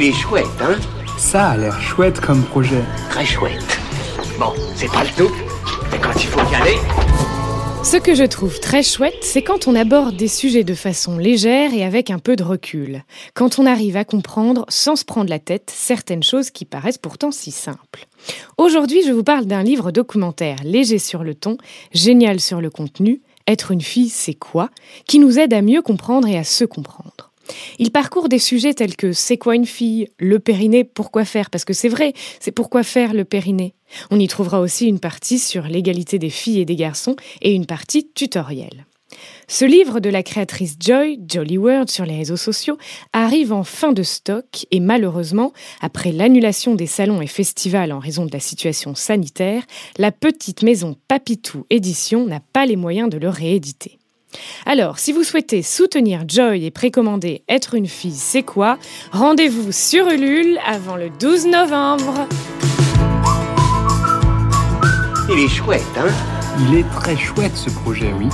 Il est chouette, hein Ça a l'air chouette comme projet. Très chouette. Bon, c'est pas le tout, mais quand il faut y aller... Ce que je trouve très chouette, c'est quand on aborde des sujets de façon légère et avec un peu de recul. Quand on arrive à comprendre, sans se prendre la tête, certaines choses qui paraissent pourtant si simples. Aujourd'hui, je vous parle d'un livre documentaire léger sur le ton, génial sur le contenu, Être une fille, c'est quoi qui nous aide à mieux comprendre et à se comprendre. Il parcourt des sujets tels que c'est quoi une fille, le périnée, pourquoi faire, parce que c'est vrai, c'est pourquoi faire le périnée? On y trouvera aussi une partie sur l'égalité des filles et des garçons et une partie tutorielle. Ce livre de la créatrice Joy, Jolly World sur les réseaux sociaux, arrive en fin de stock et malheureusement, après l'annulation des salons et festivals en raison de la situation sanitaire, la petite maison Papitou Édition n'a pas les moyens de le rééditer. Alors, si vous souhaitez soutenir Joy et précommander Être une fille, c'est quoi? Rendez-vous sur Ulule avant le 12 novembre. Il est chouette, hein? Il est très chouette ce projet, oui.